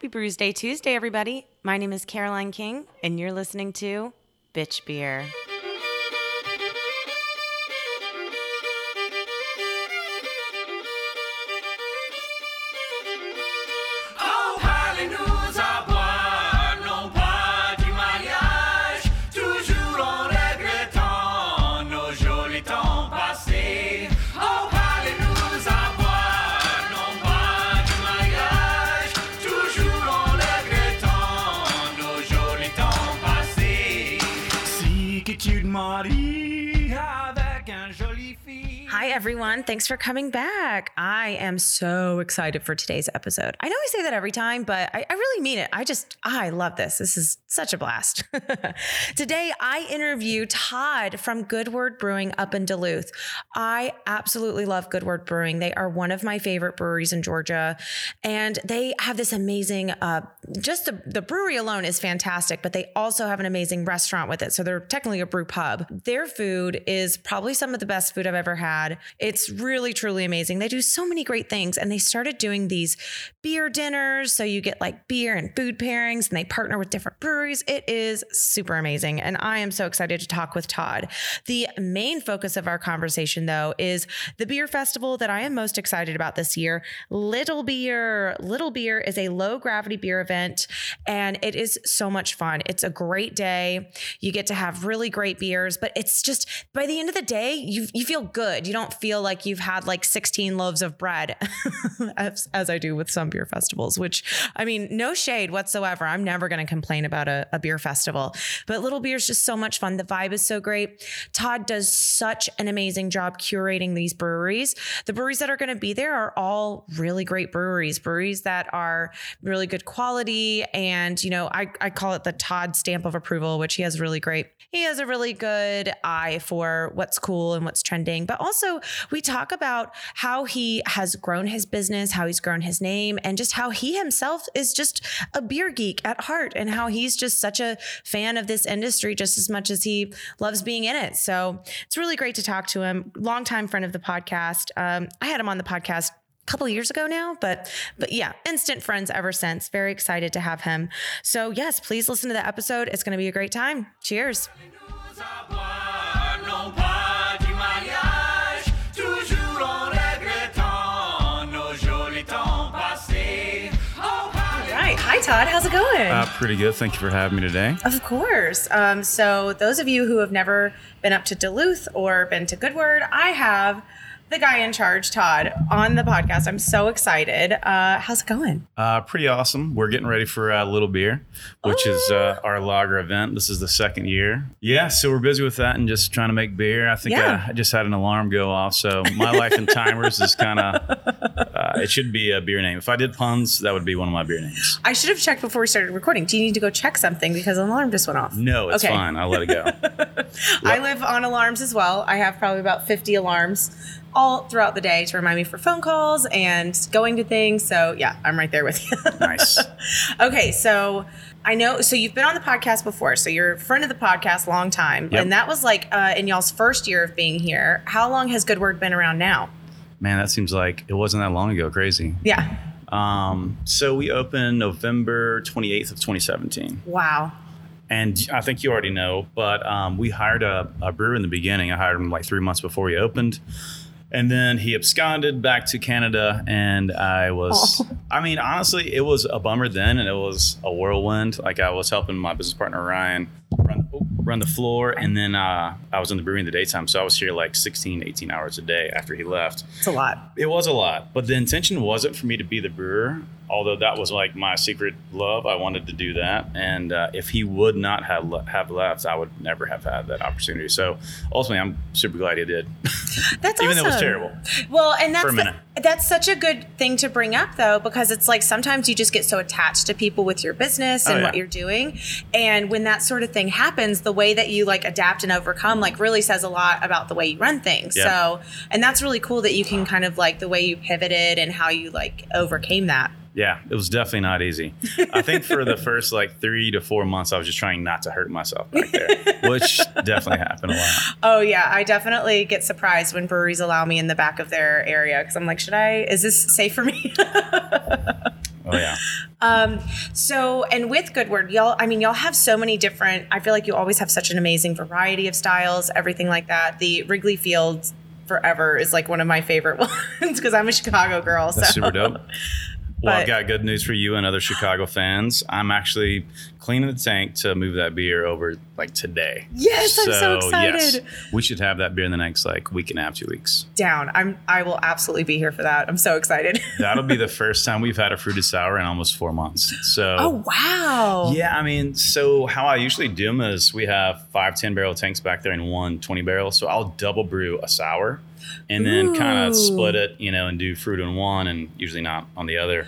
Happy Brews Day Tuesday, everybody. My name is Caroline King, and you're listening to Bitch Beer. Everyone. Thanks for coming back. I am so excited for today's episode. I know I say that every time, but I, I really mean it. I just, I love this. This is such a blast. Today, I interview Todd from Good Word Brewing up in Duluth. I absolutely love Good Word Brewing. They are one of my favorite breweries in Georgia, and they have this amazing, uh, just the, the brewery alone is fantastic, but they also have an amazing restaurant with it. So they're technically a brew pub. Their food is probably some of the best food I've ever had. It's really, truly amazing. They do so many great things. And they started doing these beer dinners. So you get like beer and food pairings, and they partner with different breweries. It is super amazing. And I am so excited to talk with Todd. The main focus of our conversation, though, is the beer festival that I am most excited about this year Little Beer. Little Beer is a low gravity beer event, and it is so much fun. It's a great day. You get to have really great beers, but it's just by the end of the day, you, you feel good. You don't feel like you've had like 16 loaves of bread, as, as I do with some beer festivals, which I mean, no shade whatsoever. I'm never going to complain about a, a beer festival, but Little Beer is just so much fun. The vibe is so great. Todd does such an amazing job curating these breweries. The breweries that are going to be there are all really great breweries, breweries that are really good quality. And, you know, I, I call it the Todd stamp of approval, which he has really great. He has a really good eye for what's cool and what's trending. But also, we talk about how he has grown his business, how he's grown his name, and just how he himself is just a beer geek at heart and how he's just such a fan of this industry just as much as he loves being in it. So it's really great to talk to him. Longtime friend of the podcast. Um, I had him on the podcast a couple years ago now but but yeah instant friends ever since very excited to have him so yes please listen to the episode it's going to be a great time cheers todd how's it going Uh, pretty good. Thank you for having me today. Of course. Um, so, those of you who have never been up to Duluth or been to Goodword, I have the guy in charge, Todd, on the podcast. I'm so excited. Uh, how's it going? Uh, pretty awesome. We're getting ready for uh, Little Beer, which is uh, our lager event. This is the second year. Yeah, so we're busy with that and just trying to make beer. I think Yeah. uh, I just had an alarm go off. So my life in timers is kind of, uh, it should be a beer name. If I did puns, that would be one of my beer names. I should have checked before we started recording. Do you need to go check something because an alarm just went off? No, it's Okay. fine. I'll let it go. I live on alarms as well. I have probably about 50 alarms all throughout the day to remind me for phone calls and going to things. So, yeah, I'm right there with you. nice. Okay, so I know. So you've been on the podcast before. So you're a friend of the podcast, long time, Yep. and that was like uh, in y'all's first year of being here. How long has Good Word been around now? Man, that seems like it wasn't that long ago. Crazy. Yeah. Um, so we opened November 28th of 2017. Wow. And I think you already know, but um, we hired a, a brewer in the beginning. I hired him like three months before he opened. And then he absconded back to Canada, and I was, I mean, honestly, it was a bummer then, and it was a whirlwind. Like, I was helping my business partner, Ryan, run, oh, run the floor, and then uh, I was in the brewery in the daytime. So I was here like 16, 18 hours a day after he left. It's a lot. It was a lot, but the intention wasn't for me to be the brewer. Although that was like my secret love, I wanted to do that. And uh, if he would not have le- have left, I would never have had that opportunity. So ultimately, I'm super glad he did, That's even though it was terrible. Well, and that's minute. that's such a good thing to bring up though, because it's like sometimes you just get so attached to people with your business and Oh, yeah. what you're doing, and when that sort of thing happens, the way that you like adapt and overcome like really says a lot about the way you run things. Yeah. So, and that's really cool that you can kind of like the way you pivoted and how you like overcame that. Yeah, it was definitely not easy. I think for the first like three to four months, I was just trying not to hurt myself back there, which definitely happened a lot. Oh yeah, I definitely get surprised when breweries allow me in the back of their area because I'm like, should I? Is this safe for me? Oh yeah. Um, so, and with Goodword, y'all, I mean, y'all have so many different, I feel like you always have such an amazing variety of styles, everything like that. The Wrigley Fields forever is like one of my favorite ones because I'm a Chicago girl. That's so. super dope. Well, But- I've got good news for you and other Chicago fans. I'm actually cleaning the tank to move that beer over like today. Yes, I'm so excited. we should have that beer in the next like week and a half, two weeks. Down. I'm, I will absolutely be here for that. I'm so excited. That'll be the first time we've had a fruited sour in almost four months. So oh, wow. Yeah, I mean, so how I usually do them is we have five 10 barrel tanks back there and one 20 barrel. So I'll double brew a sour and then kind of split it, you know, and do fruit on one and usually not on the other.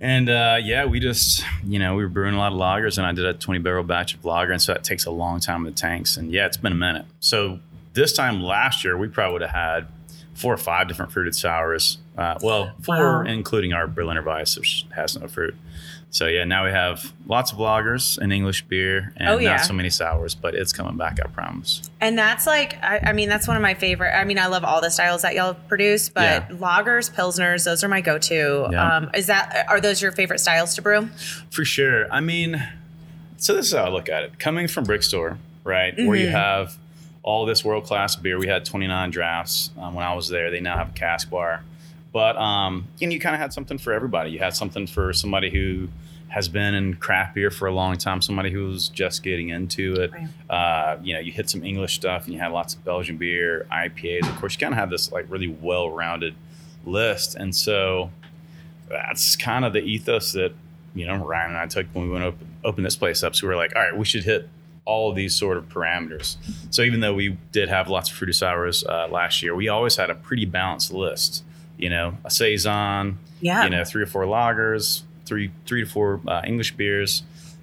And uh, yeah, we just, you know, we were brewing a lot of lagers and I did a 20 barrel batch of lager. And so that takes a long time in the tanks. And yeah, it's been a minute. So this time last year, we probably would have had four or five different fruited sours. Uh, well, four, Wow. including our Berliner Weisse, which has no fruit. So yeah, now we have lots of lagers and English beer, and Oh, yeah. not so many sours, but it's coming back, I promise. And that's like, I, I mean, that's one of my favorite. I mean, I love all the styles that y'all produce, but Yeah. lagers, pilsners, those are my go-to. Yeah. Um, is that are those your favorite styles to brew? For sure. I mean, so this is how I look at it. Coming from Brick Store, right, where you Mhm. have all this world class beer. We had 29 drafts um, when I was there. They now have a cask bar, but um, and you kind of had something for everybody. You had something for somebody who has been in craft beer for a long time, somebody who's just getting into it. Uh, you know, you hit some English stuff, and you had lots of Belgian beer, IPAs. Of course, you kind of have this like really well-rounded list, and so that's kind of the ethos that you know Ryan and I took when we went open open this place up. So we were like, all right, we should hit all of these sort of parameters. So even though we did have lots of fruity sours uh, last year, we always had a pretty balanced list. You know, a saison, Yeah. you know, three or four lagers, three three to four uh, English beers,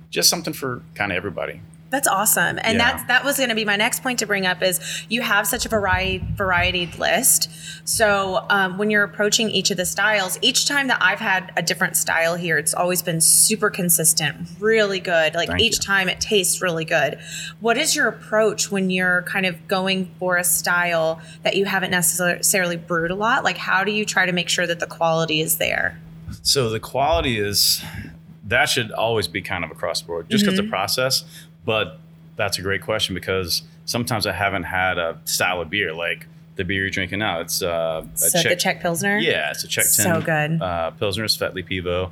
just something for kind of everybody. That's awesome. And Yeah. that's that was going to be my next point to bring up is you have such a variety varied list. So um, when you're approaching each of the styles, each time that I've had a different style here, it's always been super consistent, really good. Like Thank each you. time it tastes really good. What is your approach when you're kind of going for a style that you haven't necessarily brewed a lot? Like how do you try to make sure that the quality is there? So the quality is that should always be kind of across the board, just because the process. But that's a great question because sometimes I haven't had a style of beer like the beer you're drinking now. It's uh, a So the Czech Pilsner? Yeah, it's a Czech So 10 good. uh, Pilsner Svetli Pivo.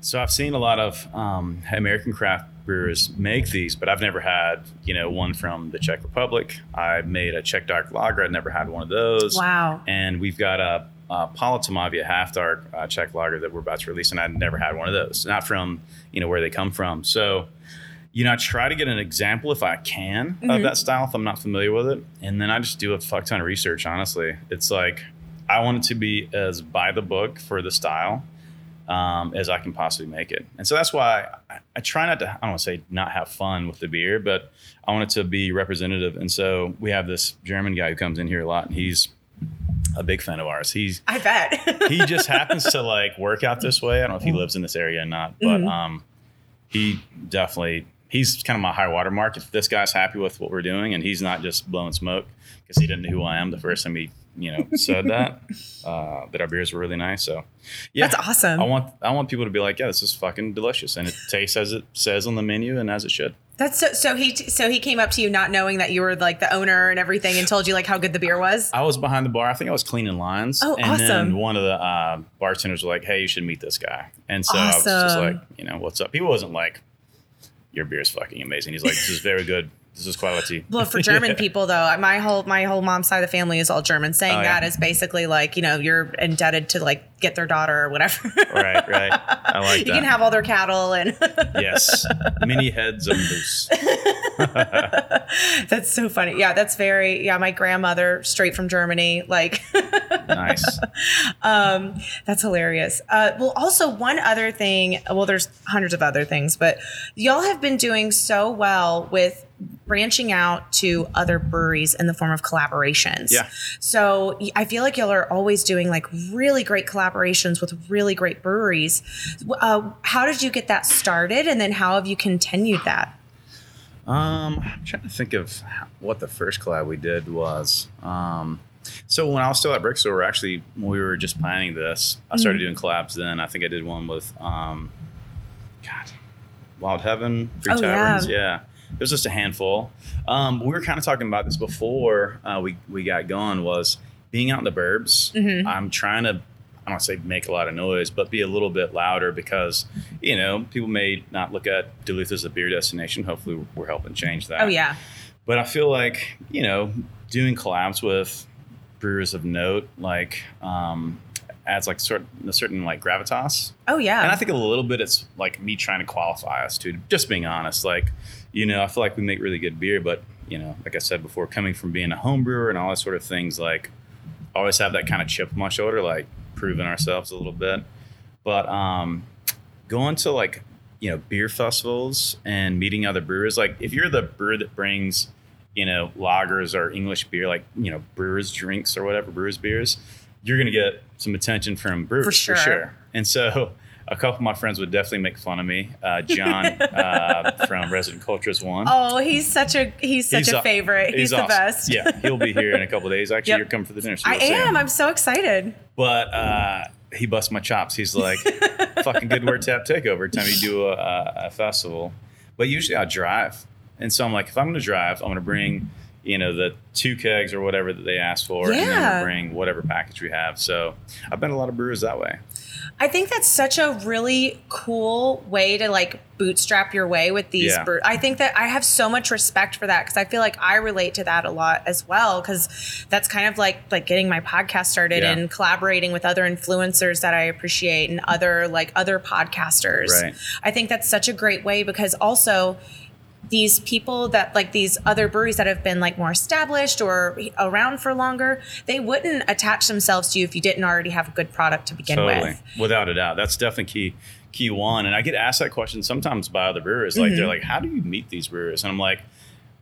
So I've seen a lot of um, American craft brewers make these, but I've never had you know one from the Czech Republic. I made a Czech dark lager. I'd never had one of those. Wow. And we've got a, a Polotmavé half dark uh, Czech lager that we're about to release, and I'd never had one of those. Not from you know where they come from. So you know, I try to get an example if I can of that style if I'm not familiar with it, and then I just do a fuck ton of research. Honestly, it's like I want it to be as by the book for the style um, as I can possibly make it, and so that's why I, I try not to. I don't want to say not have fun with the beer, but I want it to be representative. And so we have this German guy who comes in here a lot, and he's a big fan of ours. He's I bet. he just happens to like work out this way. I don't know if he lives in this area or not, but um, he definitely he's kind of my high water mark. If this guy's happy with what we're doing and he's not just blowing smoke because he didn't know who I am the first time he you know said that uh, that our beers were really nice. So yeah, That's awesome. I want I want people to be like, yeah, this is fucking delicious, and it tastes as it says on the menu and as it should. That's so, so he so he came up to you not knowing that you were like the owner and everything and told you like how good the beer was. I was behind the bar. I think I was cleaning lines. Oh, and awesome. then one of the uh, bartenders was like, "Hey, you should meet this guy." And so I was just like, you know, what's up? He wasn't like, "Your beer is fucking amazing." He's like, "This is very good. This is quality." Well, for German Yeah. people though, my whole my whole mom's side of the family is all German. Saying Oh, yeah. that is basically like you know you're indebted to like get their daughter or whatever. Right, right. I like you that. can have all their cattle and yes, many heads of moose. that's so funny. Yeah, that's very yeah. My grandmother straight from Germany, like Nice. um, that's hilarious. Uh, well, also one other thing. Well, there's hundreds of other things, but y'all have been doing so well with branching out to other breweries in the form of collaborations. Yeah. So I feel like y'all are always doing like really great collaborations with really great breweries. Uh, how did you get that started, and then how have you continued that? Um, I'm trying to think of what the first collab we did was. Um, So when I was still at Brickstore, actually, when we were just planning this, I started doing collabs. Then I think I did one with, um, God, Wild Heaven, Three Oh, Taverns. Yeah. It was just a handful. Um, we were kind of talking about this before uh, we we got going. Was being out in the burbs. I'm trying to. I don't say make a lot of noise, but be a little bit louder because, you know, people may not look at Duluth as a beer destination. Hopefully, we're helping change that. Oh yeah. But I feel like, you know, doing collabs with brewers of note, like, um, adds like sort a certain like gravitas. Oh yeah. And I think a little bit it's like me trying to qualify us too, just being honest. Like, you know, I feel like we make really good beer, but you know, like I said before, coming from being a home brewer and all that sort of things, like always have that kind of chip on my shoulder, like proving ourselves a little bit. But um going to like, you know, beer festivals and meeting other brewers, like if you're the brewer that brings, you know, lagers or English beer, like, you know, brewers drinks or whatever, brewers beers, you're gonna get some attention from brewers For sure. And so a couple of my friends would definitely make fun of me. Uh, John uh, from Resident Culture is one. oh, he's such a he's such He's a aw- favorite. He's, the awesome. best. Yeah, he'll be here in a couple of days. Actually, Yep. you're coming for the dinner. So I you'll see him. am. I'm so excited. But uh, he busts my chops. He's like, fucking good word tap takeover time you do a, a, a festival. But usually I drive. And so I'm like, if I'm going to drive, I'm going to bring, you know, the two kegs or whatever that they ask for. And then we'll bring whatever package we have. So I've been a lot of brewers that way. I think that's such a really cool way to like bootstrap your way with these. Yeah. brew- I think that I have so much respect for that because I feel like I relate to that a lot as well because that's kind of like like getting my podcast started Yeah. and collaborating with other influencers that I appreciate and other like other podcasters. Right. I think that's such a great way because also these people that like these other breweries that have been like more established or around for longer, they wouldn't attach themselves to you if you didn't already have a good product to begin Totally, with. without a doubt. That's definitely key. Key one, and I get asked that question sometimes by other brewers. Like Mm-hmm. they're like, "How do you meet these brewers?" And I'm like,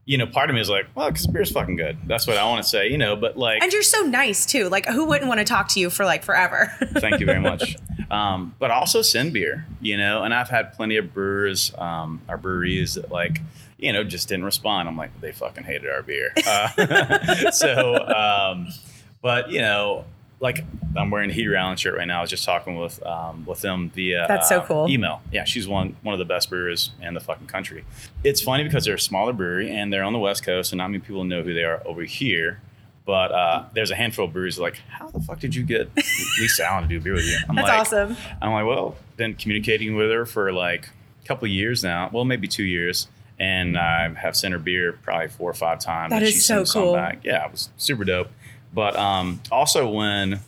you know, part of me is like, "Well, because beer's fucking good." That's what I want to say, you know. But like, And you're so nice too. Like who wouldn't want to talk to you for like forever? thank you very much. Um, but also send beer, you know. And I've had plenty of brewers, um, our breweries that like, you know, just didn't respond. I'm like, they fucking hated our beer. Uh, so, um, but you know, like I'm wearing a Heater Allen shirt right now. I was just talking with um, with them via That's so uh, cool. email. Yeah, she's one one of the best brewers in the fucking country. It's funny because they're a smaller brewery and they're on the West Coast, and not many people know who they are over here. But uh, there's a handful of breweries like, how the fuck did you get Lisa Allen to do beer with you? I'm That's like, awesome. I'm like, well, been communicating with her for like a couple of years now. Well, maybe two years. And I have sent her beer probably four or five times. That and is so cool. Back. Yeah, it was super dope. But um, also when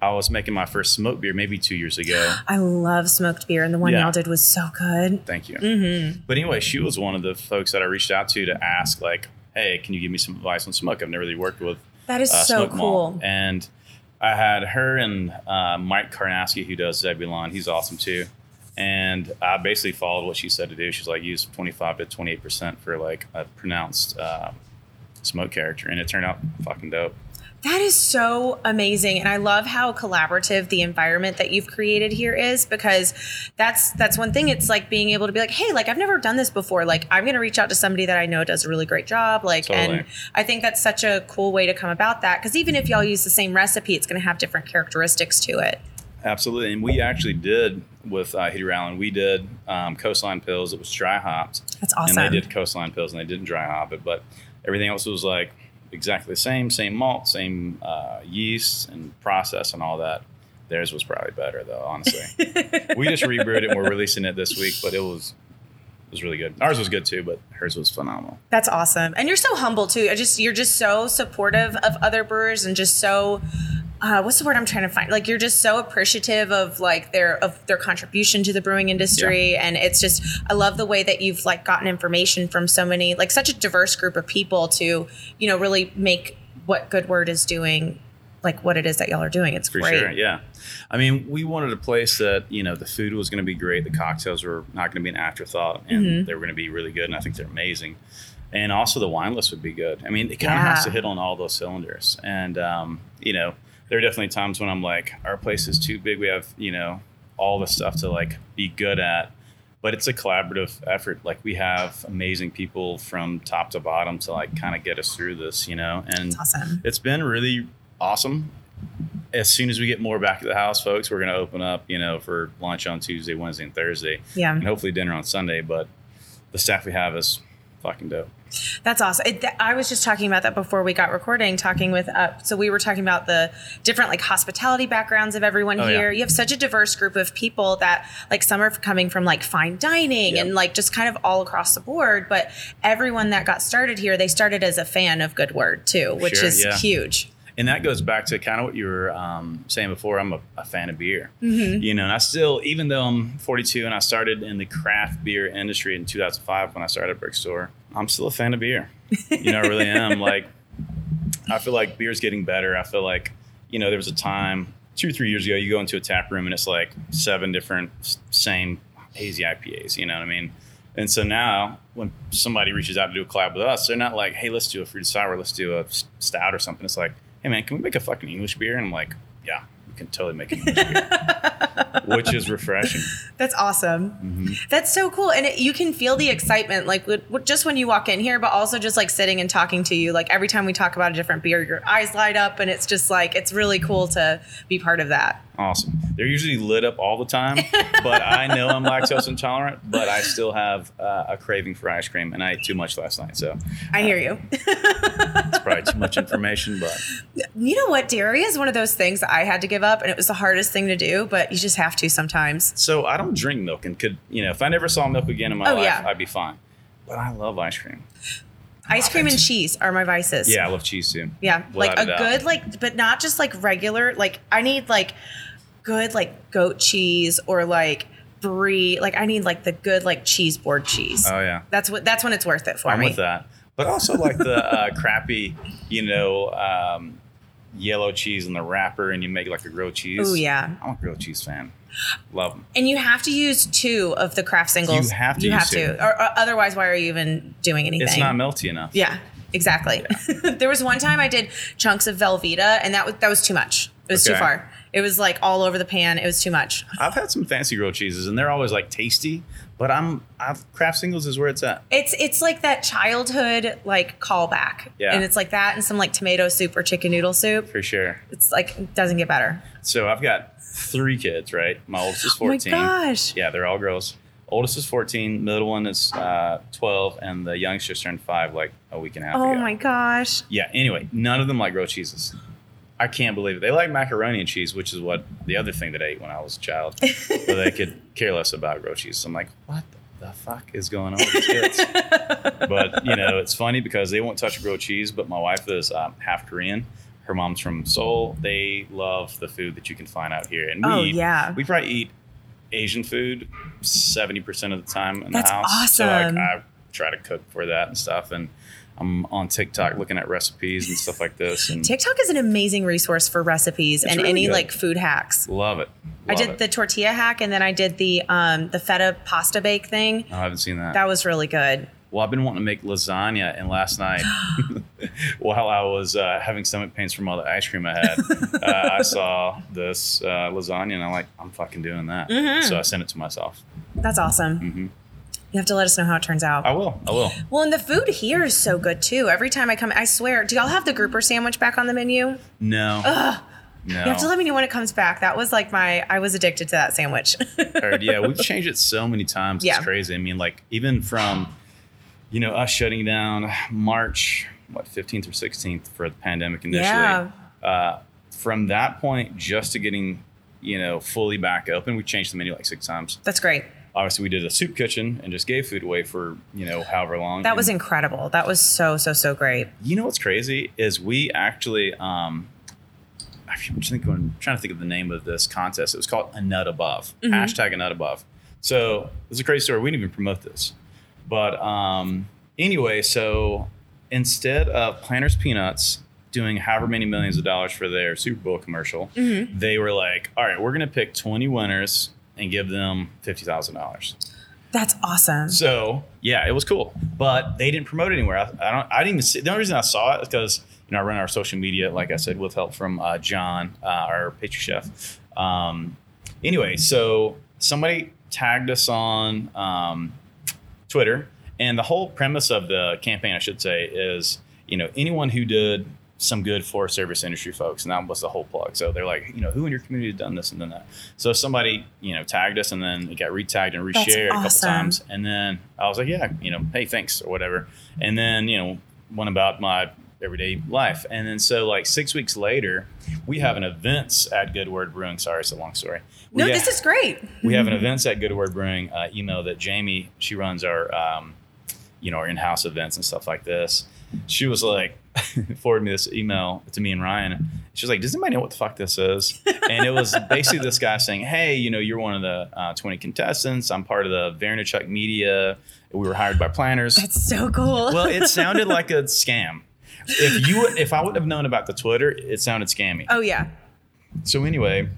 I was making my first smoked beer, maybe two years ago. I love smoked beer and the one Yeah. y'all did was so good. Thank you. Mm-hmm. But anyway, she was one of the folks that I reached out to to ask, like, hey, can you give me some advice on smoke? I've never really worked with That is uh, so cool. And I had her and uh, Mike Karnowski, who does Zebulon. He's awesome too. And I basically followed what she said to do. She's like, use 25 to 28% for like a pronounced uh, smoke character. And it turned out fucking dope. That is so amazing. And I love how collaborative the environment that you've created here is because that's that's one thing. It's like being able to be like, hey, like I've never done this before. Like I'm gonna reach out to somebody that I know does a really great job. Like Totally. and I think that's such a cool way to come about that. Cause even if y'all use the same recipe, it's gonna have different characteristics to it. Absolutely. And we actually did with uh, Heater Allen, we did um, Coastline Pills. It was dry hopped. That's awesome. And they did Coastline Pills and they didn't dry hop it. But everything else was like exactly the same, same malt, same uh, yeast and process and all that. Theirs was probably better though, honestly. we just rebrewed it and we're releasing it this week, but it was it was really good. Ours was good too, but hers was phenomenal. That's awesome. And you're so humble too. I just you're just so supportive of other brewers and just so uh, what's the word I'm trying to find? Like you're just so appreciative of like their of their contribution to the brewing industry, and it's just I love the way that you've like gotten information from so many like such a diverse group of people to you know really make what Good Word is doing like what it is that y'all are doing. It's For great. sure, yeah. I mean, we wanted a place that you know the food was going to be great, the cocktails were not going to be an afterthought, and Mm-hmm. they were going to be really good, and I think they're amazing. And also the wine list would be good. I mean, it kind of Yeah. has to hit on all those cylinders. And um, you know, there are definitely times when I'm like, our place is too big. We have you know all the stuff to like be good at. But it's a collaborative effort. Like we have amazing people from top to bottom to like kind of get us through this, you know. And awesome. it's been really awesome. As soon as we get more back at the house, folks, we're going to open up, you know, for lunch on Tuesday, Wednesday, and Thursday, Yeah. and hopefully dinner on Sunday. But the staff we have is fucking dope. That's awesome. It, th- I was just talking about that before we got recording, talking with, uh, so we were talking about the different like hospitality backgrounds of everyone Oh, yeah. here. You have such a diverse group of people that like some are coming from like fine dining Yep. and like just kind of all across the board. But everyone that got started here, they started as a fan of Good Word too, which Sure, is yeah. huge. And that goes back to kind of what you were um, saying before. I'm a, a fan of beer, Mm-hmm. you know, and I still, even though I'm 42 and I started in the craft beer industry in 2005 when I started at Brick Store, I'm still a fan of beer. You know, I really am. Like, I feel like beer's getting better. I feel like, you know, there was a time two, three years ago, you go into a tap room and it's like seven different same hazy IPAs. You know what I mean? And so now, when somebody reaches out to do a collab with us, they're not like, "Hey, let's do a fruity sour, let's do a stout or something." It's like, "Hey, man, can we make a fucking English beer?" And I'm like, "Yeah, we can totally make an English beer," which is refreshing. That's awesome. Mm-hmm. That's so cool, and it, you can feel the excitement, like just when you walk in here, but also just like sitting and talking to you. Like every time we talk about a different beer, your eyes light up, and it's just like it's really cool to be part of that. Awesome. They're usually lit up all the time, but I know I'm lactose intolerant, but I still have uh, a craving for ice cream, and I ate too much last night, so I hear you. it's probably too much information. But you know what? Dairy is one of those things that I had to give up, and it was the hardest thing to do, but you just have to sometimes. so I don't drink milk, and could you know if I never saw milk again in my Oh, life, yeah. I'd be fine. But I love ice cream. Ice cream and cheese are my vices. Yeah, I love cheese too. Yeah, like a good like, but not just like regular. Like I need like good like goat cheese or like brie. Like I need like the good like cheese board cheese. Oh yeah, That's what. That's when it's worth it for me. I'm me. with that. But also like the uh, crappy, you know, um, yellow cheese in the wrapper, and you make like a grilled cheese. Oh yeah, I'm a grilled cheese fan. Love them. and you have to use two of the Kraft Singles. You have to You have to, or, or otherwise, why are you even doing anything? It's not melty enough. Yeah, exactly. there was one time I did chunks of Velveeta, and that was that was too much. It was too far. It was like all over the pan. It was too much. I've had some fancy grilled cheeses, and they're always like tasty. But I'm, I've Kraft Singles is where it's at. It's it's like that childhood like callback. Yeah. And it's like that and some like tomato soup or chicken noodle soup. For sure. It's like it doesn't get better. So I've got three kids, right? My oldest is Oh my 14. gosh. Yeah, they're all girls. Oldest is 14, middle one is uh, 12, and the youngest just turned five like a week and a half Oh ago. my gosh. Yeah, anyway, none of them like grilled cheeses. I can't believe it. They like macaroni and cheese, which is what the other thing that I ate when I was a child. but they could care less about grilled cheese. So I'm like, what the fuck is going on with these kids? but, you know, it's funny because they won't touch grilled cheese, but my wife is um, half Korean. Her mom's from Seoul. They love the food that you can find out here. And we Oh, yeah. we probably eat Asian food 70% of the time in That's the house. So awesome. like, I try to cook for that and stuff. And I'm on TikTok looking at recipes and stuff like this. And TikTok is an amazing resource for recipes and really any good. like food hacks. love it. I did it. the tortilla hack and then I did the um the feta pasta bake thing. Oh, I haven't seen that. That was really good. well, I've been wanting to make lasagna, and last night, while I was uh, having stomach pains from all the ice cream I had, uh, I saw this uh, lasagna, and I'm like, I'm fucking doing that. Mm-hmm. So I sent it to myself. That's awesome. Mhm. You have to let us know how it turns out. I will. I will. Well, and the food here is so good too. Every time I come, I swear. Do y'all have the grouper sandwich back on the menu? No. Ugh. No. You have to let me know when it comes back. That was like my. I was addicted to that sandwich. Heard, yeah, we've changed it so many times. Yeah. It's crazy. I mean, like even from, you know, us shutting down March what 15th or 16th for the pandemic initially. Yeah. Uh, from that point, just to getting, you know, fully back open, we changed the menu like six times. That's great. Obviously, we did a soup kitchen and just gave food away for you know however long. That was And incredible. That was so so so great. you know what's crazy is we actually um to think, I'm trying to think of the name of this contest. It was called a nut above. Hashtag a nut above. So it's a crazy story. We didn't even promote this. But um anyway, so instead of Planters Peanuts doing however many millions of dollars for their Super Bowl commercial, they were like, all right, we're gonna pick 20 winners and give them fifty thousand dollars. That's awesome. So yeah, it was cool, but they didn't promote it anywhere. I, I don't. I didn't even see. The only reason I saw it is because you know I run our social media, like I said, with help from uh, John, uh, our pastry chef. Um, anyway, so somebody tagged us on um, Twitter, and the whole premise of the campaign, I should say, is you know anyone who did some good Forest Service industry folks, and that was the whole plug. So they're like, you know, who in your community has done this and done that? So somebody, you know, tagged us, and then it got retagged and reshared a couple times, and then I was like, yeah, you know, hey, thanks or whatever, and then you know, went about my everyday life, and then so like six weeks later, we have an events at Good Word Brewing. Sorry, it's a long story. We No, this is great. we have an events at Good Word Brewing uh, email that Jamie she runs our um, you know our in-house events and stuff like this. She was like forwarded me this email to me and Ryan. She was like, "Does anybody know what the fuck this is?" And it was basically this guy saying, "Hey, you know, you're one of the uh, 20 contestants. I'm part of the Vaynerchuk Media. We were hired by Planters." That's so cool. well, it sounded like a scam. If you if I wouldn't have known about the Twitter, it sounded scammy. oh yeah. So anyway,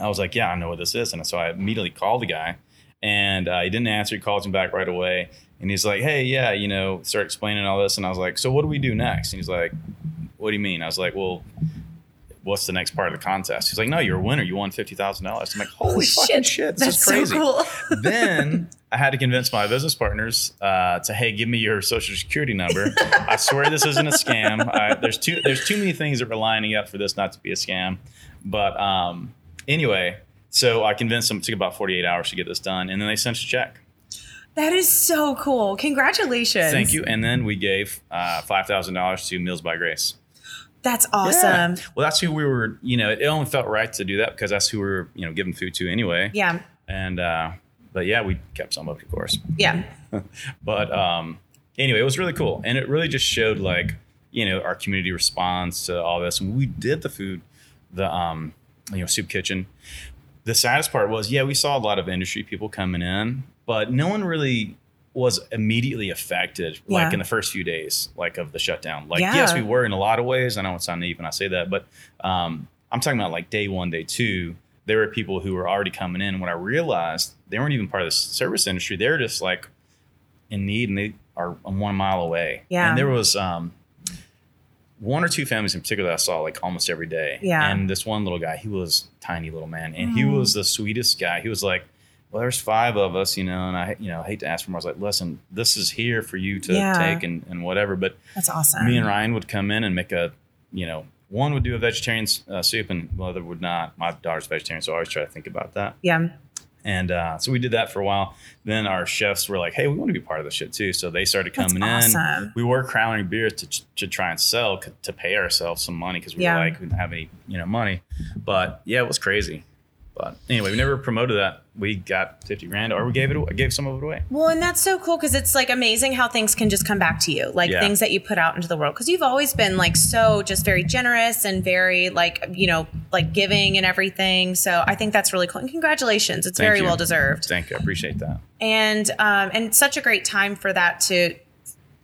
I was like, yeah, I know what this is. And so I immediately called the guy and uh, he didn't answer. He calls him back right away. And he's like, hey, yeah, you know, start explaining all this. And I was like, so what do we do next? And he's like, what do you mean? I was like, well, what's the next part of the contest? He's like, no, you're a winner. You won $50,000. I'm like, holy fucking shit. This That's is crazy. so cool. then I had to convince my business partners uh, to hey, give me your social security number. I swear this isn't a scam. I, there's too there's too many things that were lining up for this not to be a scam. But um, anyway, so I convinced them. It took about 48 hours to get this done, and then they sent us a check. that is so cool. Congratulations. Thank you. And then we gave uh, five thousand dollars to Meals by Grace. That's awesome. Yeah. Well, that's who we were. You know, it only felt right to do that because that's who we were. You know, giving food to anyway. Yeah. And uh, but yeah, we kept some of it, of course. Yeah. but um, anyway, it was really cool, and it really just showed like you know our community response to all this. And we did the food, the um, you know soup kitchen. The saddest part was, yeah, we saw a lot of industry people coming in, but no one really was immediately affected like in the first few days like of the shutdown like Yeah. yes we were in a lot of ways i know it's not naive when i say that but um, i'm talking about like day one day two there were people who were already coming in and when i realized they weren't even part of the service industry they're just like in need and they are one mile away. Yeah. And there was um, one or two families in particular that I saw like almost every day. Yeah. And this one little guy, he was a tiny little man, and he Mm. was the sweetest guy. He was like, "Well, there's five of us, you know," and I, you know, hate to ask for more. I was like, "Listen, this is here for you to Yeah. take and, and whatever." But That's awesome. me and Ryan would come in and make a, you know, one would do a vegetarian uh, soup and the other would not. My daughter's vegetarian, so I always try to think about that. yeah. And uh, so we did that for a while. Then our chefs were like, "Hey, we want to be part of this shit too." So they started That's coming awesome. in. We were crowning beers to, to try and sell to pay ourselves some money because we Yeah. were like we didn't have any you know money. But yeah, it was crazy. But anyway, we never promoted that. We got fifty grand, or we gave it, away, gave some of it away. Well, and that's so cool because it's like amazing how things can just come back to you, like Yeah. things that you put out into the world. Because you've always been like so just very generous and very like you know like giving and everything. So I think that's really cool. And congratulations, it's Thank very you. well deserved. Thank you, I appreciate that. And um and such a great time for that to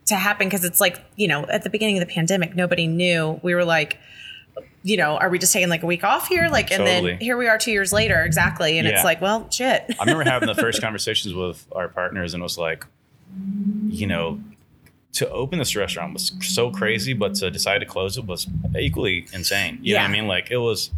to happen because it's like you know at the beginning of the pandemic nobody knew we were like you know are we just taking like a week off here like and Totally. then here we are two years later exactly and Yeah. it's like well shit I remember having the first conversations with our partners, and it was like, you know, to open this restaurant was so crazy, but to decide to close it was equally insane. You know what I mean? Like it was.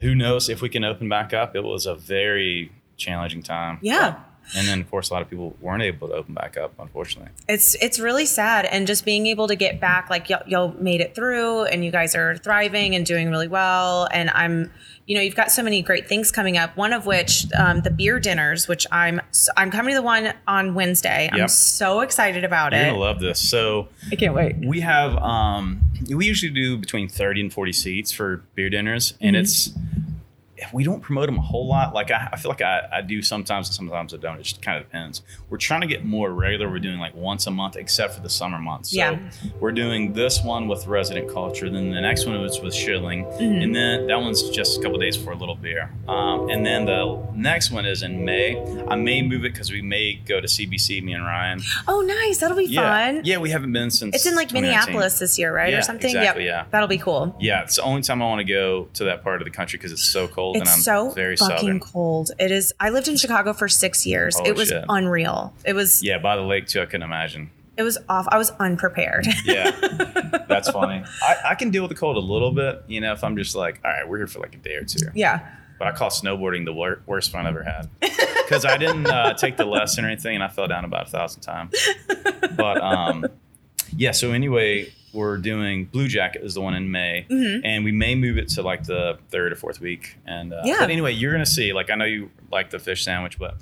Who knows if we can open back up? It was a very challenging time. yeah And then, of course, a lot of people weren't able to open back up, unfortunately. it's it's really sad. And just being able to get back like y'all, y'all made it through and you guys are thriving and doing really well. And i'm you know you've got so many great things coming up one of which um, the beer dinners which i'm i'm coming to the one on wednesday. I'm Yep. so excited about You're it. gonna love this. So i can't wait. we have um we usually do between 30 and 40 seats for beer dinners. And it's we don't promote them a whole lot. Like i, I feel like I, I do sometimes and sometimes i don't. It just kind of depends. We're trying to get more regular. We're doing like once a month except for the summer months. So Yeah. we're doing this one with resident culture then the next one was with Schilling Mm-hmm. and then that one's just a couple days for a little beer. Um, and then the next one is in may. I may move it because we may go to cbc me and ryan. Oh nice. That'll be yeah. fun. Yeah we haven't been since it's in like minneapolis this year right Yeah, or something? exactly, yep. yeah. that'll be cool. Yeah, it's the only time I want to go to that part of the country because it's so cold I'm it's so very fucking southern. cold it is i lived in chicago for six years Holy it was shit. unreal it was Yeah, by the lake too. I can imagine. it was off i was unprepared Yeah, that's funny. I, I can deal with the cold a little bit, you know, if I'm just like, all right, we're here for like a day or two. yeah But I call snowboarding the wor- worst fun I've ever had because I didn't uh, take the lesson or anything, and I fell down about a thousand times. But um, yeah. So anyway, we're doing Blue Jacket is the one in May, Mhm. and we may move it to like the third or fourth week. And uh, Yeah. but anyway, you're gonna see. Like I know you like the fish sandwich, but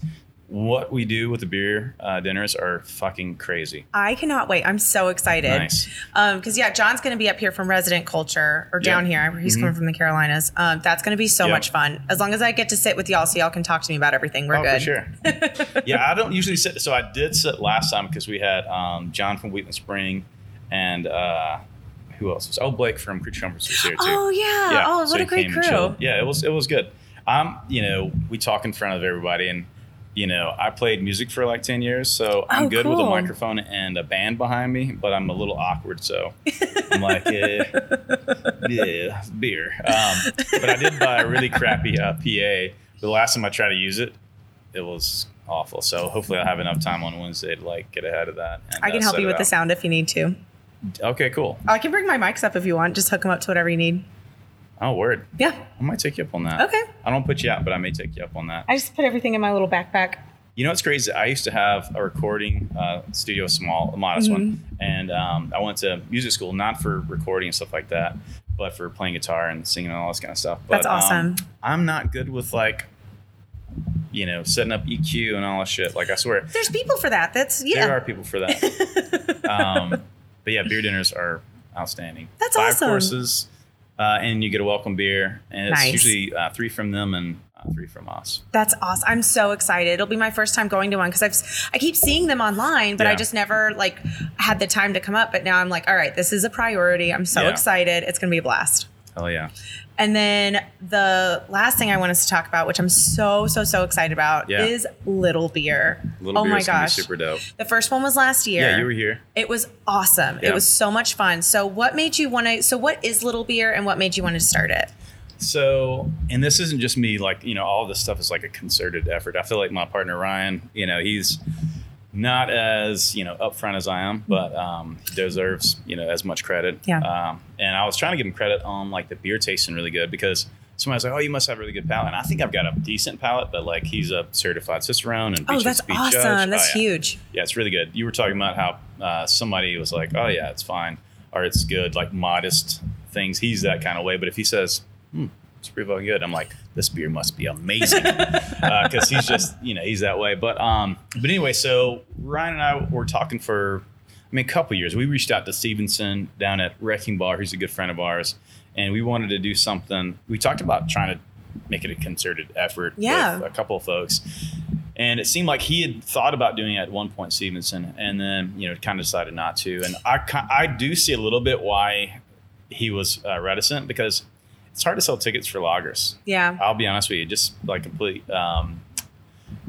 what we do with the beer uh, dinners are fucking crazy. I cannot wait. I'm so excited. Nice. Um, because yeah, John's going to be up here from Resident Culture or down Yeah. here. He's Mhm. coming from the Carolinas. Um, that's going to be so Yeah. much fun. As long as I get to sit with y'all, so y'all can talk to me about everything. We're oh, good. for sure. yeah, I don't usually sit. So I did sit last time because we had um, John from Wheatland Spring, and uh, who else was? Oh, Blake from Creature Comforts was here too. Oh yeah. oh, what he a great crew. Yeah, it was it was good. Um, you know, we talk in front of everybody, and you know, I played music for like ten years, so I'm Oh, good with a microphone and a band behind me, but I'm a little awkward, so I'm like, eh, yeah, beer. Um, but I did buy a really crappy uh, PA. The last time I tried to use it, it was awful. So hopefully I'll have enough time on Wednesday to like get ahead of that. And, I can uh, help you it with the sound if you need to. Okay, cool. I can bring my mics up if you want. Just hook them up to whatever you need. Oh, word. Yeah. I might take you up on that. Okay. I don't put you out, but I may take you up on that. I just put everything in my little backpack. You know what's crazy? I used to have a recording uh, studio, small, a modest one, Mm-hmm. and um, I went to music school not for recording and stuff like that, but for playing guitar and singing and all this kind of stuff. But, That's awesome. Um, I'm not good with like, you know, setting up EQ and all that shit. Like I swear, There's people for that. That's yeah. there are people for that. um, but yeah, beer dinners are outstanding. That's Five awesome. courses, uh, and you get a welcome beer, and it's Nice. usually uh, three from them and uh, three from us. That's awesome. I'm so excited. It'll be my first time going to one because I've I keep seeing them online, but I just never like had the time to come up. But now I'm like, all right, this is a priority. I'm so Yeah. excited. It's gonna be a blast. Hell yeah. And then the last thing I want us to talk about, which I'm so so so excited about, Yeah. is Little Beer. Little oh beer my is gonna be gosh, super dope. the first one was last year. Yeah, you were here. It was awesome. Yeah. It was so much fun. So what made you want to? So what is Little Beer, and what made you want to start it? So, and this isn't just me, like, you know, all this stuff is like a concerted effort. I feel like my partner Ryan, you know, he's not as, you know, upfront as I am, but um, he deserves, you know, as much credit. Yeah. Um, and I was trying to give him credit on like the beer tasting really good because somebody's like, oh, you must have a really good palate. And I think I've got a decent palate, but like he's a certified Cicerone and Oh, that's awesome. Judge. That's Oh, yeah. huge. Yeah, it's really good. You were talking about how uh, somebody was like, "Oh yeah, it's fine," or "It's good," like modest things. He's that kind of way. But if he says, "Hmm, it's pretty fucking good," I'm like, "This beer must be amazing," because he's just, you know, he's that way. But um, but anyway, so Ryan and I were talking for, I mean, a couple years. We reached out to Stevenson down at Wrecking Bar, who's a good friend of ours, and we wanted to do something. We talked about trying to make it a concerted effort Yeah. with a couple of folks. And it seemed like he had thought about doing it at one point, Stevenson, and then you know kind of decided not to. And I I do see a little bit why he was uh, reticent because it's hard to sell tickets for lagers. Yeah. I'll be honest with you, just like complete um,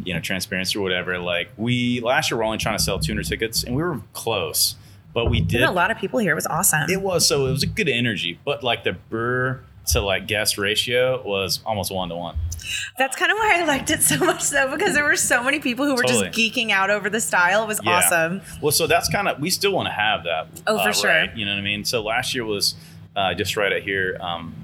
you know transparency or whatever. Like we last year, we're only trying to sell 200 tickets, and we were close, but we did. a lot of people here. It was awesome. It was so it was a good energy, but like the brewer to like guest ratio was almost one to one. That's kind of why I liked it so much, though, because there were so many people who were Totally. just geeking out over the style. It was Yeah. awesome. Well, so that's kind of we still want to have that. Oh, for uh, sure. right, you know what I mean. So last year was uh, just right out here um,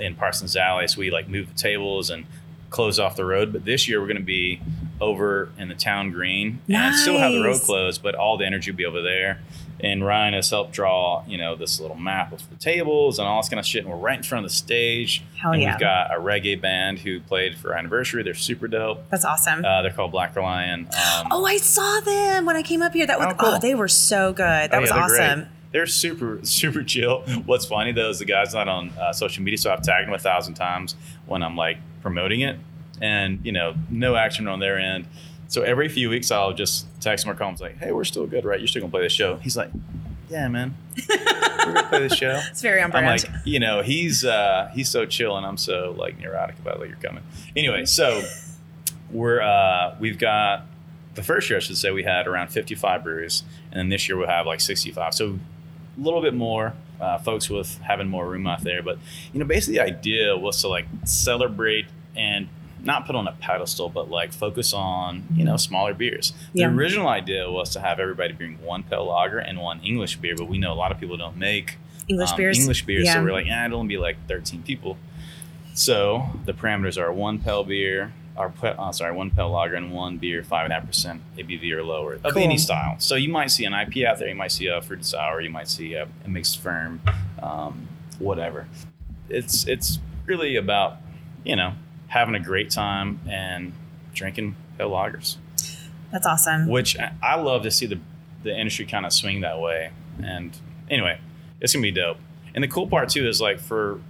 in Parsons Alley. So we like move the tables and close off the road. But this year we're going to be over in the town green and still have the road closed, but all the energy will be over there. And Ryan has helped draw, you know, this little map of the tables and all this kind of shit. And we're right in front of the stage. Hell and yeah. we've got a reggae band who played for our anniversary. They're super dope. That's awesome. Uh, they're called Black Lion. Um, oh, I saw them when I came up here. That was Oh, cool. oh, they were so good. That Oh, was yeah, awesome. great. They're super, super chill. What's funny though is the guy's not on uh, social media, so I've tagged him a thousand times when I'm like promoting it, and you know, no action on their end. So every few weeks, I'll just text him or call him like, "Hey, we're still good, right? You're still gonna play this show?" He's like, "Yeah, man, we're gonna play this show." It's very on I'm like, you know, he's uh, he's so chill, and I'm so like neurotic about like you're coming. Anyway, so we're uh, we've got the first year I should say we had around 55 breweries, and then this year we'll have like 65. So a little bit more uh, folks with having more room out there. But you know, basically the idea was to like celebrate and not put on a pedestal, but like focus on you know smaller beers. The Yeah. original idea was to have everybody bring one pale lager and one English beer, but we know a lot of people don't make English um, beers. English beers. Yeah. So we're like, yeah, it'll only be like 13 people. So the parameters are one pale beer, or pe- uh, sorry, one pale lager and one beer, five and a half percent ABV or lower of Cool. any style. So you might see an IP out there, you might see a fruit sour, you might see a, a mixed ferm, um, whatever. It's it's really about you know having a great time and drinking pale lagers, That's awesome. which I- I love to see the the industry kind of swing that way. And anyway, it's gonna be dope. And the cool part too is like for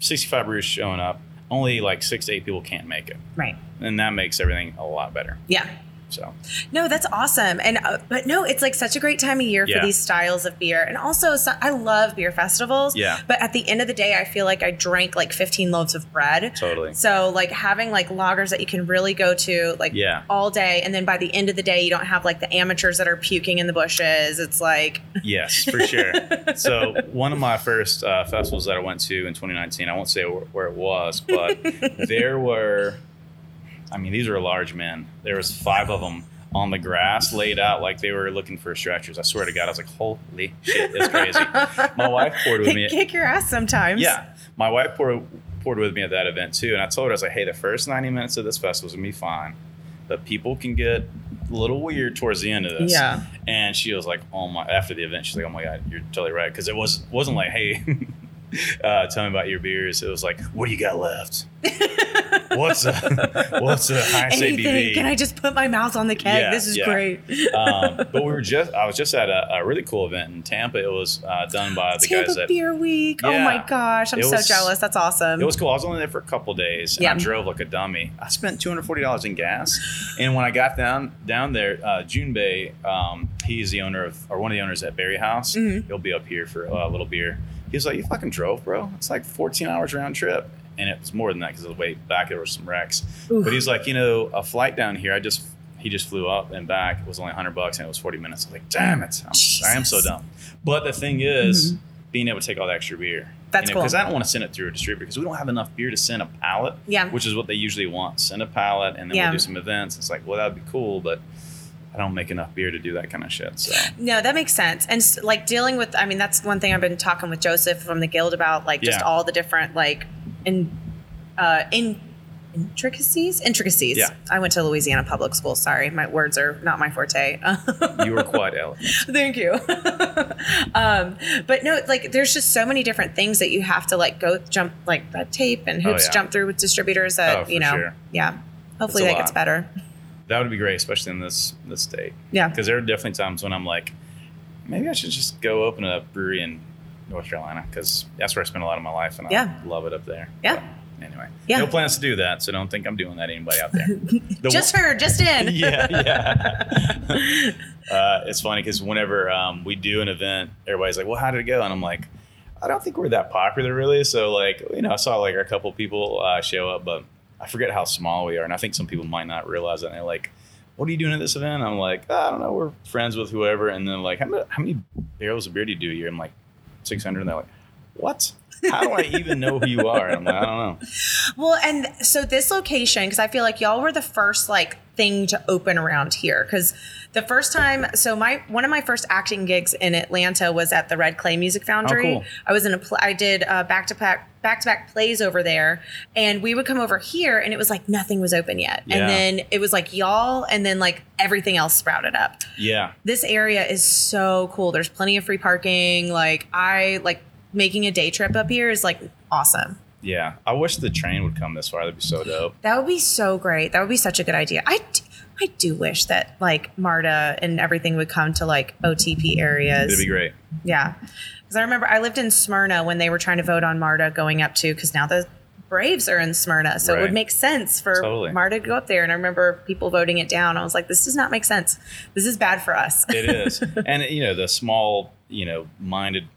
65 brews showing up, only like six to eight people can't make it Right. and that makes everything a lot better. Yeah. So No, that's awesome. And uh, but no, it's like such a great time of year Yeah. for these styles of beer. And also, so, I love beer festivals. Yeah. But at the end of the day, I feel like I drank like 15 loaves of bread. totally, So like having like lagers that you can really go to like Yeah. all day, and then by the end of the day, you don't have like the amateurs that are puking in the bushes. It's like yes, for sure. so one of my first uh, festivals that I went to in 2019, I won't say where, where it was, but there were, I mean, these were large men. There was five of them on the grass laid out like they were looking for stretchers. I swear to God, I was like, holy shit, that's crazy. My wife poured with me. kick your ass sometimes. Yeah, my wife poured poured with me at that event too, and I told her I was like, "Hey, the first ninety minutes of this festival is gonna be fine, but people can get a little weird towards the end of this." Yeah. And she was like, "Oh my!" After the event, she's like, "Oh my god, you're totally right," because it was wasn't like, "Hey, uh, tell me about your beers." It was like, "What do you got left? what's a what's a highest ABV?" Can I just put my mouth on the keg? Yeah, this is yeah. great. um, but we were just I was just at a, a really cool event in Tampa. It was uh, done by the Tampa guys that Beer Week. Oh my gosh, I'm so was- jealous. That's awesome. It was cool. I was only there for a couple days, and Yeah. I drove like a dummy. I spent two hundred forty dollars in gas, and when I got down down there, uh, June Bay, um, he's the owner of or one of the owners at Berry House. Mhm. He'll be up here for a little beer. He was like, "You fucking drove, bro. It's like fourteen hours round trip." And it was more than that because the way back there were some wrecks. Oof. But he's like, you know, a flight down here, I just he just flew up and back. It was only hundred bucks and it was forty minutes. I was like, damn it, I'm, I am so dumb. But the thing is, Mhm. being able to take all the extra beer. That's cool. Because I don't want to send it through a distributor because we don't have enough beer to send a pallet. Yeah. Which is what they usually want. Send a pallet and then Yeah. we'll do some events. It's like, well, that'd be cool, but I don't make enough beer to do that kind of shit. So No, that makes sense. And like dealing with, I mean, that's one thing I've been talking with Joseph from the guild about, like just Yeah. all the different like in uh in intricacies intricacies Yeah. i went to louisiana public school sorry my words are not my forte you were quite eloquent. thank you um but no like there's just so many different things that you have to like go jump like red tape and Oh, hoops yeah. jump through with distributors that Oh, you know sure. yeah hopefully that gets better That would be great, especially in this this state. yeah Because there are definitely times when I'm like, maybe I should just go open a brewery in North Carolina because that's where I spend a lot of my life and Yeah. I love it up there. Yeah. But anyway, Yeah. no plans to do that, so don't think I'm doing that to anybody out there. The just one- her just in yeah, yeah. uh, it's funny because whenever um, we do an event, everybody's like, "Well, how did it go?" And I'm like, "I don't think we're that popular, really." So, like, you know, I saw like a couple people uh, show up, but I forget how small we are, and I think some people might not realize that. And they're like, "What are you doing at this event?" I'm like, "I don't know. We're friends with whoever." And then like, "How many, how many barrels of beer do you do a year?" I'm like, 600. And they're like, "What?" How do I even know who you are? And I'm like, I don't know. Well, and so this location, because I feel like y'all were the first like thing to open around here. Because the first time, so my one of my first acting gigs in Atlanta was at the Red Clay Music Foundry. cool. I was in a, pl- I did uh, back to back back to back plays over there, and we would come over here, and it was like nothing was open yet, Yeah. and then it was like y'all, and then like everything else sprouted up Yeah. this area is so cool. There's plenty of free parking. Like I like making a day trip up here is like awesome. Yeah. I wish the train would come this far. That'd be so dope. That would be so great. That would be such a good idea. I, I do wish that like MARTA and everything would come to like OTP areas. It'd be great. Yeah. Because I remember I lived in Smyrna when they were trying to vote on MARTA going up to, because now the Braves are in Smyrna. So it would make sense for Totally. MARTA to go up there. And I remember people voting it down. I was like, this does not make sense. This is bad for us. it is and you know the small you know minded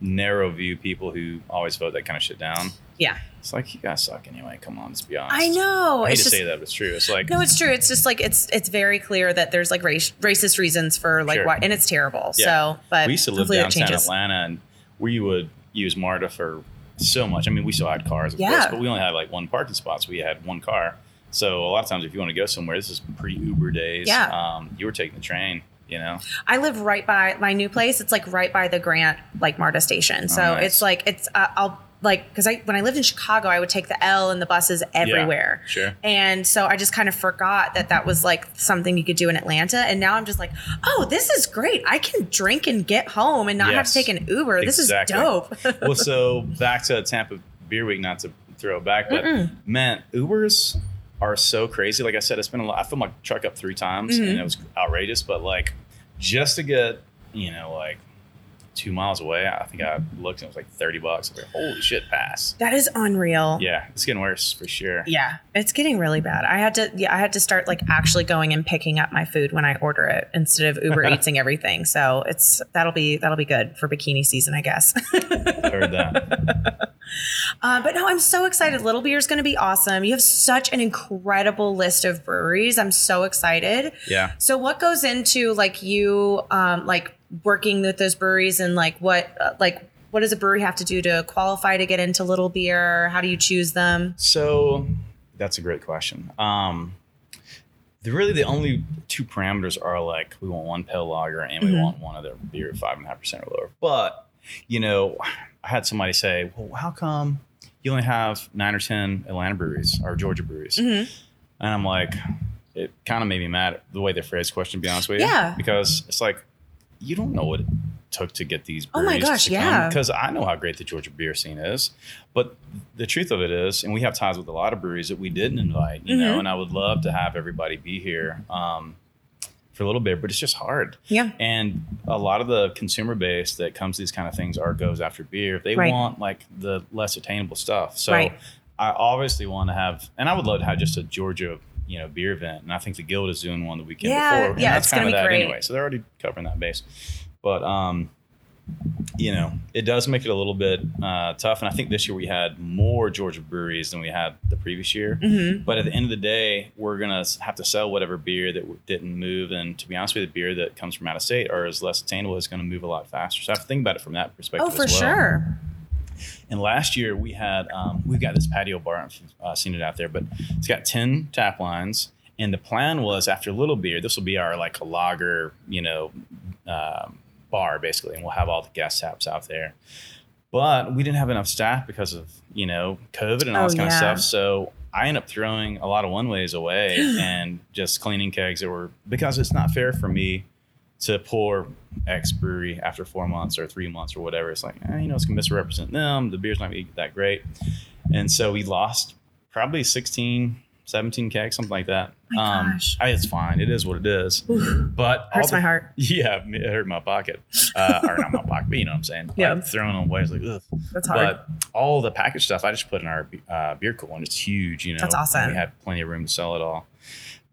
narrow view people who always vote that kind of shit down yeah. it's like you guys suck anyway come on let's be honest I know. i hate It's to just, say that but it's true it's like No, it's true. It's just like it's it's very clear that there's like race, racist reasons for like Sure. why, and it's terrible. Yeah. So, but we used to live downtown atlanta and we would use marta for so much i mean we still had cars of Yeah. course but we only had like one parking spot so we had one car so a lot of times if you want to go somewhere this is pre-uber days Yeah. um, you were taking the train you know I live right by my new place. It's like right by the Grant like MARTA station. So Oh, nice. it's like it's uh, I'll like because I when I lived in Chicago, I would take the L and the buses everywhere. sure. And so I just kind of forgot that that was like something you could do in Atlanta. And now I'm just like, oh, this is great. I can drink and get home and not have to take an Uber. This Exactly. is dope. well, so back to Tampa Beer Week, not to throw it back, but man, Ubers are so crazy. Like I said, it's been a lot. I filled my truck up three times Mm-hmm. and it was outrageous, but like just to get, you know, like two miles away, I think I looked and it was like 30 bucks. I was like, holy shit, pass. that is unreal. Yeah, it's getting worse for sure. Yeah, it's getting really bad. I had to yeah, I had to start like actually going and picking up my food when I order it instead of Uber Eatsing everything. So it's that'll be that'll be good for bikini season, I guess. Heard that. Uh, but no, I'm so excited. Little Beer is going to be awesome. You have such an incredible list of breweries. I'm so excited. Yeah. So what goes into like you um, like working with those breweries and like what uh, like what does a brewery have to do to qualify to get into Little Beer? How do you choose them? So that's a great question. Um, the really the only two parameters are like we want one pale lager and we Mhm. want one other beer at five and a half percent or lower. But you know, I had somebody say, "Well, how come you only have nine or ten Atlanta breweries or Georgia breweries?" Mhm. And I'm like, it kind of made me mad the way they phrased the question. To be honest with you, Yeah. because it's like you don't know what it took to get these Oh my gosh, to yeah. because I know how great the Georgia beer scene is. But the truth of it is, and we have ties with a lot of breweries that we didn't invite, you know, Mhm. and I would love to have everybody be here um, for a little bit, but it's just hard. Yeah. And a lot of the consumer base that comes to these kind of things are goes after beer. They Right. want like the less attainable stuff. So Right. I obviously want to have, and I would love to have just a Georgia, you know, beer event. And I think the Guild is doing one the weekend Yeah, before. And yeah, that's it's kind of that great. anyway. So they're already covering that base. But um, you know, it does make it a little bit uh, tough. And I think this year we had more Georgia breweries than we had the previous year. Mhm. But at the end of the day, we're gonna have to sell whatever beer that didn't move. And to be honest with you, the beer that comes from out of state or is less attainable is going to move a lot faster. So I have to think about it from that perspective. Oh, for well. sure. And last year we had um, we've got this patio bar. I don't know if you've uh, seen it out there, but it's got ten tap lines. And the plan was after Little Beer, this will be our like a lager, you know, um, bar basically, and we'll have all the guest taps out there. But we didn't have enough staff because of you know COVID and all Oh, this kind yeah. of stuff. So I end up throwing a lot of one ways away and just cleaning kegs that were because it's not fair for me to pour X brewery after four months or three months or whatever. It's like, eh, you know, it's gonna misrepresent them. The beer's not gonna be that great. And so we lost probably 16, 17 kegs, something like that. My gosh. I, it's fine. It is what it is. Oof, But hurts the- my heart. Yeah, it hurt my pocket. Uh, or not my pocket, but you know what I'm saying. Yeah. Like throwing them away. It's like, ugh. That's hard. But all the package stuff I just put in our uh, beer cooler and it's huge, you know. That's awesome. We had plenty of room to sell it all.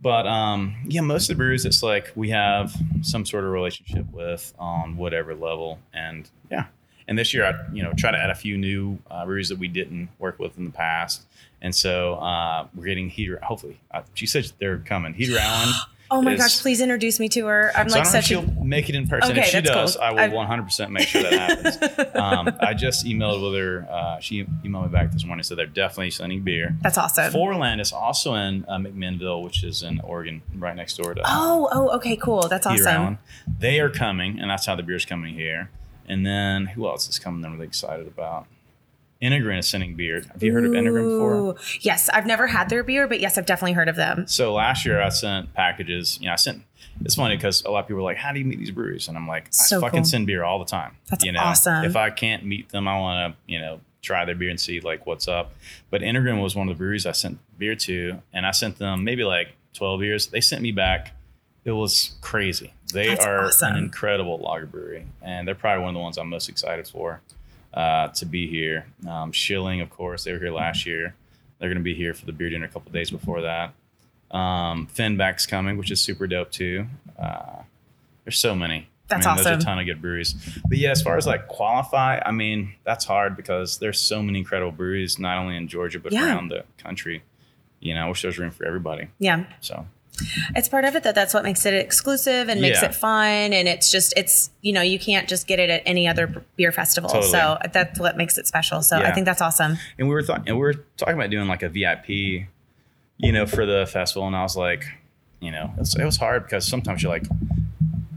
But um, yeah, most of the brews, it's like we have some sort of relationship with on whatever level. And yeah. And this year, I you know try to add a few new uh, breweries that we didn't work with in the past. And so uh, we're getting Heater. Hopefully, uh, she said they're coming. Heater Allen. oh my is- gosh, please introduce me to her. I'm So like I don't know if such a she'll make it in person. Okay, if she does, cool. I will I've- 100% make sure that happens. um, I just emailed with her. Uh, she emailed me back this morning, so they're definitely sending beer. That's awesome. Foreland is also in uh, McMinnville, which is in Oregon, right next door to Oh, oh, okay, cool. That's awesome. Allen. They are coming, and that's how the beer's coming here. And then who else is coming? I'm really excited about. Integrin is sending beer. Have you heard of Integrin before? Yes, I've never had their beer, but yes, I've definitely heard of them. So last year I sent packages. You know, I sent. It's funny because a lot of people are like, "How do you meet these breweries?" And I'm like, "I So fucking cool. send beer all the time." That's you know, awesome. If I can't meet them, I want to, you know, try their beer and see like what's up. But Integrin was one of the breweries I sent beer to, and I sent them maybe like 12 beers. They sent me back. It was crazy. They That's are awesome. an incredible lager brewery, and they're probably one of the ones I'm most excited for uh, to be here. Um, Schilling, of course, they were here last year. They're going to be here for the beer dinner a couple days before that. Um, Finback's coming, which is super dope too. Uh, there's so many. That's I mean, There's a ton of good breweries. But yeah, as far as like qualify, I mean, that's hard because there's so many incredible breweries, not only in Georgia, but Yeah. around the country. You know, I wish there was room for everybody. Yeah. So It's part of it that that's what makes it exclusive and makes Yeah. it fun. And it's just, it's, you know, you can't just get it at any other beer festival. Totally. So that's what makes it special. So I think that's awesome. and we were thought and we were talking about doing like a VIP, you know, for the festival, and I was like, you know, it's, it was hard because sometimes you're like,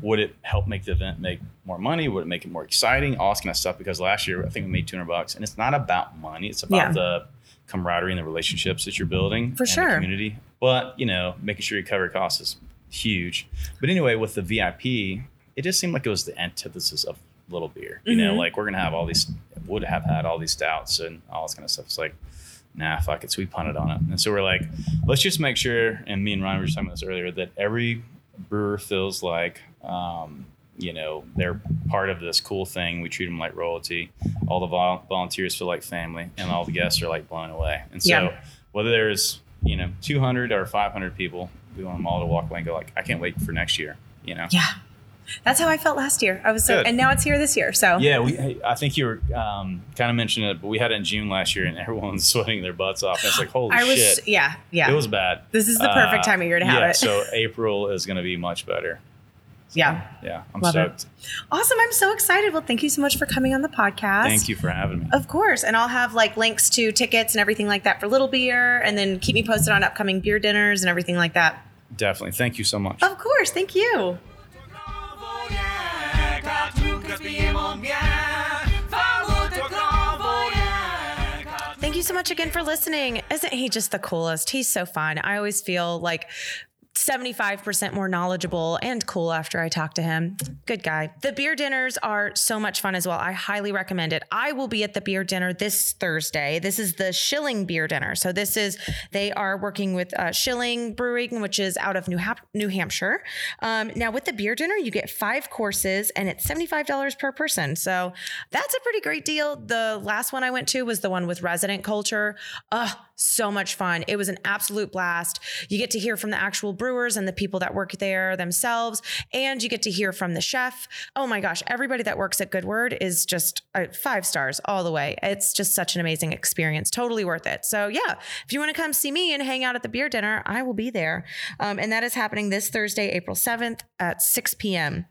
would it help make the event make more money? Would it make it more exciting? All this kind of stuff. Because last year I think we made 200 bucks, and it's not about money. It's about Yeah. the camaraderie and the relationships that you're building For sure. the community. But you know, making sure you cover costs is huge. But anyway, with the VIP, it just seemed like it was the antithesis of little beer. You know, Mhm. like we're gonna have all these, would have had all these stouts and all this kind of stuff. It's like, nah, fuck it. So we punted on it. And so we're like, let's just make sure. And me and Ryan were just talking about this earlier that every brewer feels like, um, you know, they're part of this cool thing. We treat them like royalty. All the vol- volunteers feel like family, and all the guests are like blown away. And so, Yeah. whether there's you know 200 or 500 people, we want them all to walk away and go like, I can't wait for next year. You know. Yeah. That's how I felt last year. I was so, Good. and now it's here this year. So Yeah, we. I think you were um, kind of mentioning it, but we had it in June last year, and everyone's sweating their butts off. And it's like, holy I was, shit, yeah, yeah. it was bad. This is the perfect Uh, time of year to have yeah, it. So April is going to be much better. Yeah. Yeah, I'm Love it. stoked. Awesome. I'm so excited. Well, thank you so much for coming on the podcast. Thank you for having me. Of course. And I'll have like links to tickets and everything like that for Little Beer. And then keep me posted on upcoming beer dinners and everything like that. Definitely. Thank you so much. Of course. Thank you. Car tout gaspillement bien. Faire votre grand voyage. Car Thank you so much again for listening. Isn't he just the coolest? He's so fun. I always feel like 75% more knowledgeable and cool after I talk to him. Good guy. The beer dinners are so much fun as well. I highly recommend it. I will be at the beer dinner this Thursday. This is the Schilling beer dinner. So this is they are working with uh, Schilling Brewing, which is out of New, New Hampshire. Um, now with the beer dinner, you get five courses and it's $75 per person. So that's a pretty great deal. The last one I went to was the one with resident culture. Ugh, so much fun. It was an absolute blast. You get to hear from the actual brewers and the people that work there themselves, and you get to hear from the chef. Oh my gosh, everybody that works at Good Word is just uh, five stars all the way. It's just such an amazing experience. Totally worth it. So, yeah, if you want to come see me and hang out at the beer dinner, I will be there. Um, and that is happening this Thursday, April 7th at 6 p.m.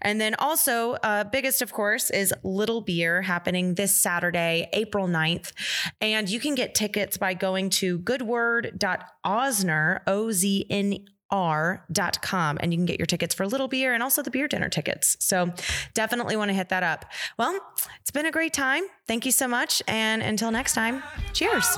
And then also, uh, biggest, of course, is Little Beer happening this Saturday, April 9th. And you can get tickets by going to goodword.osner, O Z N r.com and you can get your tickets for little beer and also the beer dinner tickets so definitely want to hit that up well it's been a great time thank you so much and until next time cheers